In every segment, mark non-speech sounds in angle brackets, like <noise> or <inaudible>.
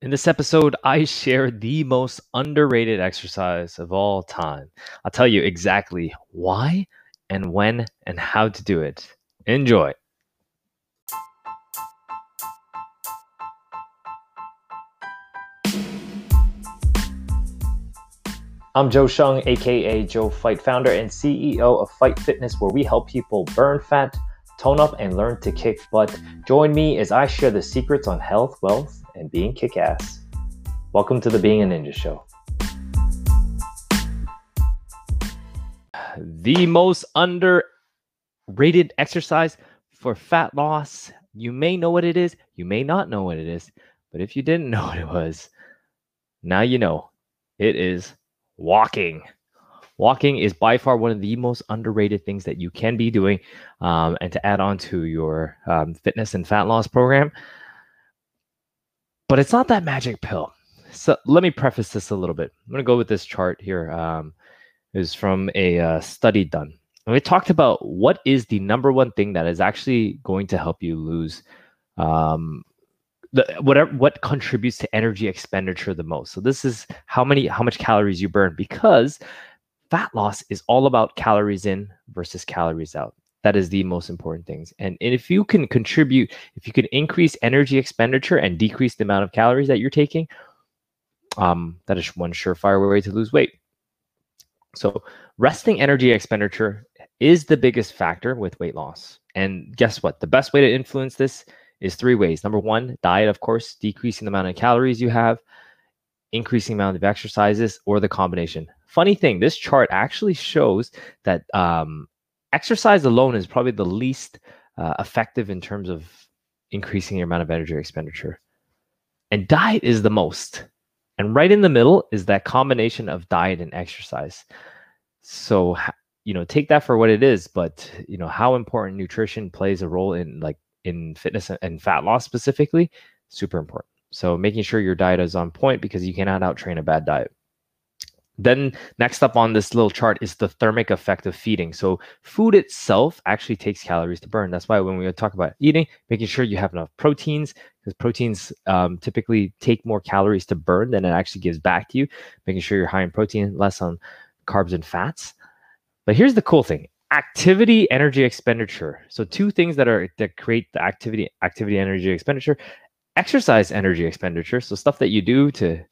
In this episode, <laughs> I share the most underrated exercise of all time. I'll tell you exactly why and when and how to do it. Enjoy. I'm Joe Shung, aka Joe Fight, founder and CEO of Fight Fitness, where we help people burn fat, tone up, and learn to kick butt. Join me as I share the secrets on health, wealth, and being kick ass. Welcome to the Being a Ninja Show. The most underrated exercise for fat loss. You may know what it is, you may not know what it is, but if you didn't <laughs> know what it was, now you know. It is walking. Walking is by far one of the most underrated things that you can be doing. Um, and to add on to your um, fitness and fat loss program, but it's not that magic pill. So let me preface this a little bit. I'm going to go with this chart here. Um, from a uh, study done. And we talked about what is the number one thing that is actually going to help you lose um, the, whatever what contributes to energy expenditure the most. So this is how many how much calories you burn because fat loss is all about calories in versus calories out. That is the most important things. And, if you can contribute, if you can increase energy expenditure and decrease the amount of calories that you're taking, um, that is one surefire way to lose weight. So, resting energy expenditure is the biggest factor with weight loss. And guess what? The best way to influence this is three ways. Number one, diet, of course, decreasing the amount of calories you have, increasing amount of exercises, or the combination. Funny thing, this chart actually shows that um, exercise alone is probably the least uh, effective in terms of increasing your amount of energy expenditure. And diet is the most. And right in the middle is that combination of diet and exercise. So, you know, take that for what it is, but you know, how important nutrition plays a role in like in fitness and fat loss specifically, super important. So, making sure your diet is on point because you cannot out train a bad diet. Then next up on this little chart is the thermic effect of feeding. So food itself actually takes calories to burn. That's why when we talk about eating, making sure you have enough proteins, because proteins um, typically take more calories to burn than it actually gives back to you. Making sure you're high in protein, less on carbs and fats. But here's the cool thing: activity, energy expenditure. So two things that are that create the activity, activity, energy expenditure. Exercise energy expenditure. So stuff that you do to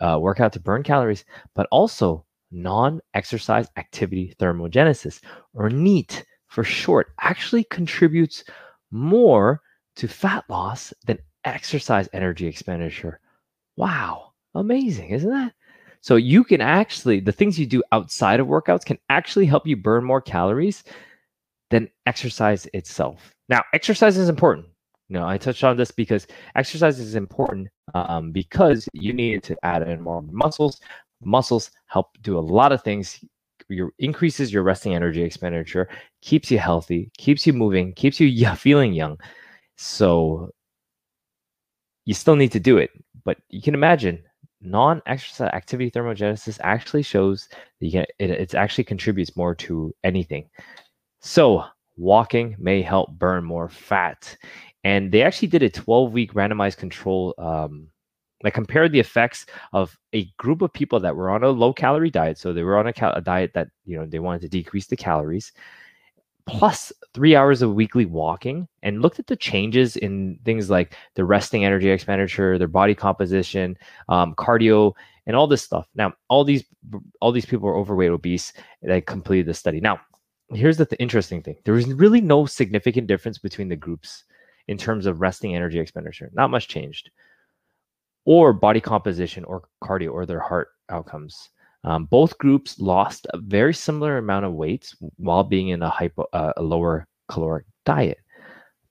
uh, workout to burn calories, but also non exercise activity thermogenesis, or NEAT for short, actually contributes more to fat loss than exercise energy expenditure. Wow, amazing, isn't that? So you can actually, the things you do outside of workouts can actually help you burn more calories than exercise itself. Now, exercise is important. Know, I touched on this because exercise is important um, because you need to add in more muscles. Muscles help do a lot of things. Your increases your resting energy expenditure, keeps you healthy, keeps you moving, keeps you <laughs> feeling young. So you still need to do it, but you can imagine non-exercise activity thermogenesis actually shows that you can it, it actually contributes more to anything. So walking may help burn more fat and they actually did a 12 week randomized control um, like compared the effects of a group of people that were on a low calorie diet so they were on a, cal- a diet that you know they wanted to decrease the calories plus three hours of weekly walking and looked at the changes in things like the resting energy expenditure their body composition um, cardio and all this stuff. Now all these all these people were overweight obese that completed the study. Now here's the th- interesting thing. There was really no significant difference between the groups in terms of resting energy expenditure. Not much changed. Or body composition or cardio or their heart outcomes. Um, both groups lost a very similar amount of weight while being in a, hypo, uh, a lower caloric diet.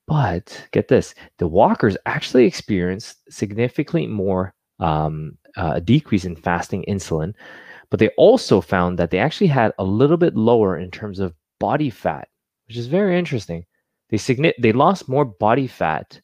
But get this the walkers actually experienced significantly more um, uh, a decrease in fasting insulin, but they also found that they actually had a little bit lower in terms of body fat, which is very interesting. They signi- they lost more body fat.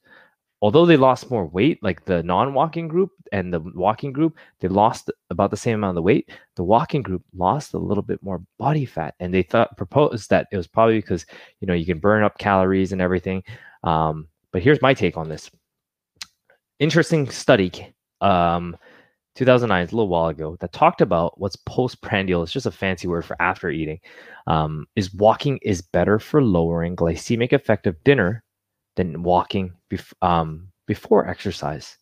Although they lost more weight, like the non-walking group and the walking group, they lost about the same amount of weight. The walking group lost a little bit more body fat, and they thought proposed that it was probably because you know you can burn up calories and everything. Um, but here's my take on this. Interesting study um, 2009, a little while ago, that talked about what's postprandial. It's just a fancy word for after eating. Um, is walking is better for lowering glycemic effect of dinner than walking bef- um, before exercise.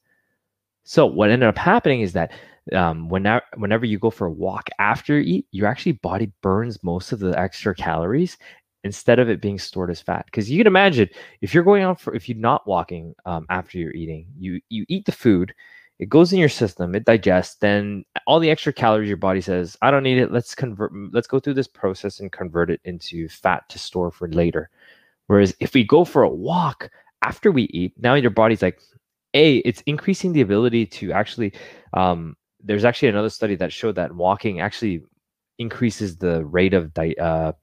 So what ended up happening is that um, whenever whenever you go for a walk after you eat, your actually body burns most of the extra calories instead of it being stored as fat. Because you can imagine if you're going on for if you're not walking um, after you're eating, you you eat the food, it goes in your system, it digests, then all the extra calories your body says, I don't need it. Let's convert. Let's go through this process and convert it into fat to store for later. Whereas if we go for a walk after we eat, now your body's like, a, it's increasing the ability to actually. Um, there's actually another study that showed that walking actually increases the rate of di- uh,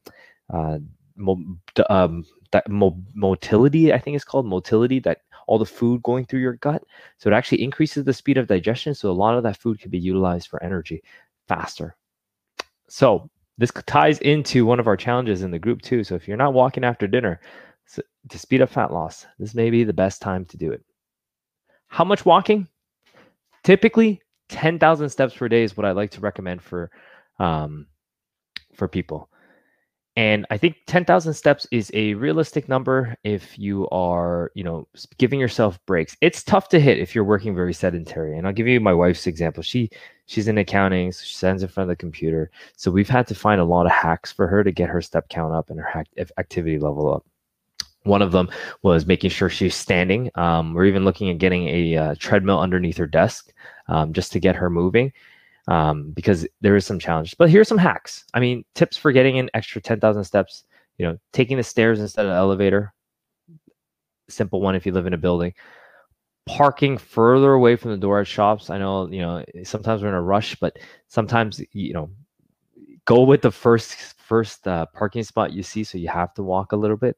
uh, mo- um, mo- motility. I think it's called motility. That all the food going through your gut, so it actually increases the speed of digestion. So a lot of that food can be utilized for energy faster. So this ties into one of our challenges in the group too. So if you're not walking after dinner so to speed up fat loss, this may be the best time to do it. How much walking? Typically, 10,000 steps per day is what I like to recommend for um, for people. And I think 10,000 steps is a realistic number if you are, you know, giving yourself breaks. It's tough to hit if you're working very sedentary. And I'll give you my wife's example. She she's in accounting, so she stands in front of the computer. So we've had to find a lot of hacks for her to get her step count up and her activity level up. One of them was making sure she's standing. Um, we're even looking at getting a uh, treadmill underneath her desk um, just to get her moving um, because there is some challenges. But here's some hacks. I mean, tips for getting an extra 10,000 steps. You know, taking the stairs instead of the elevator. Simple one if you live in a building. Parking further away from the door at shops. I know, you know, sometimes we're in a rush, but sometimes, you know, go with the first first uh, parking spot you see, so you have to walk a little bit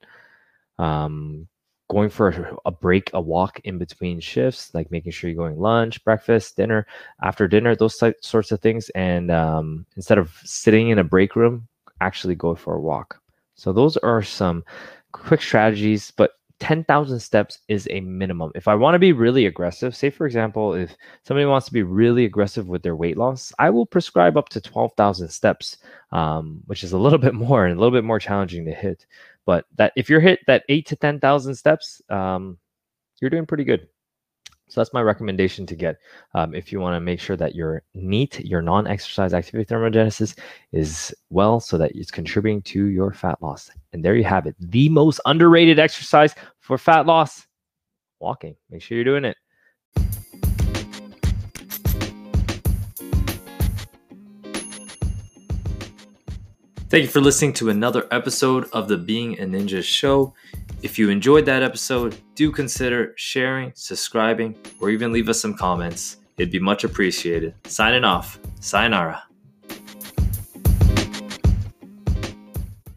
um, going for a break, a walk in between shifts, like making sure you're going lunch, breakfast, dinner, after dinner, those sorts of things. And um, instead of sitting in a break room, actually go for a walk. So those are some quick strategies, but 10,000 steps is a minimum. If I want to be really aggressive, say for example, if somebody wants to be really aggressive with their weight loss, I will prescribe up to 12,000 steps, um, which is a little <laughs> bit more and a little bit more challenging to hit. But that if you're hit that eight to 10,000 steps, um, you're doing pretty good. So that's my recommendation to get um, if you want to make sure that your NEAT, your non-exercise activity thermogenesis, is well, so that it's contributing to your fat loss. And there you have it, the most underrated exercise for fat loss: walking. Make sure you're doing it. Thank you for listening to another episode of the Being a Ninja show. If you enjoyed that episode, do consider sharing, subscribing, or even leave us some comments. It'd be much appreciated. Signing off. Sayonara.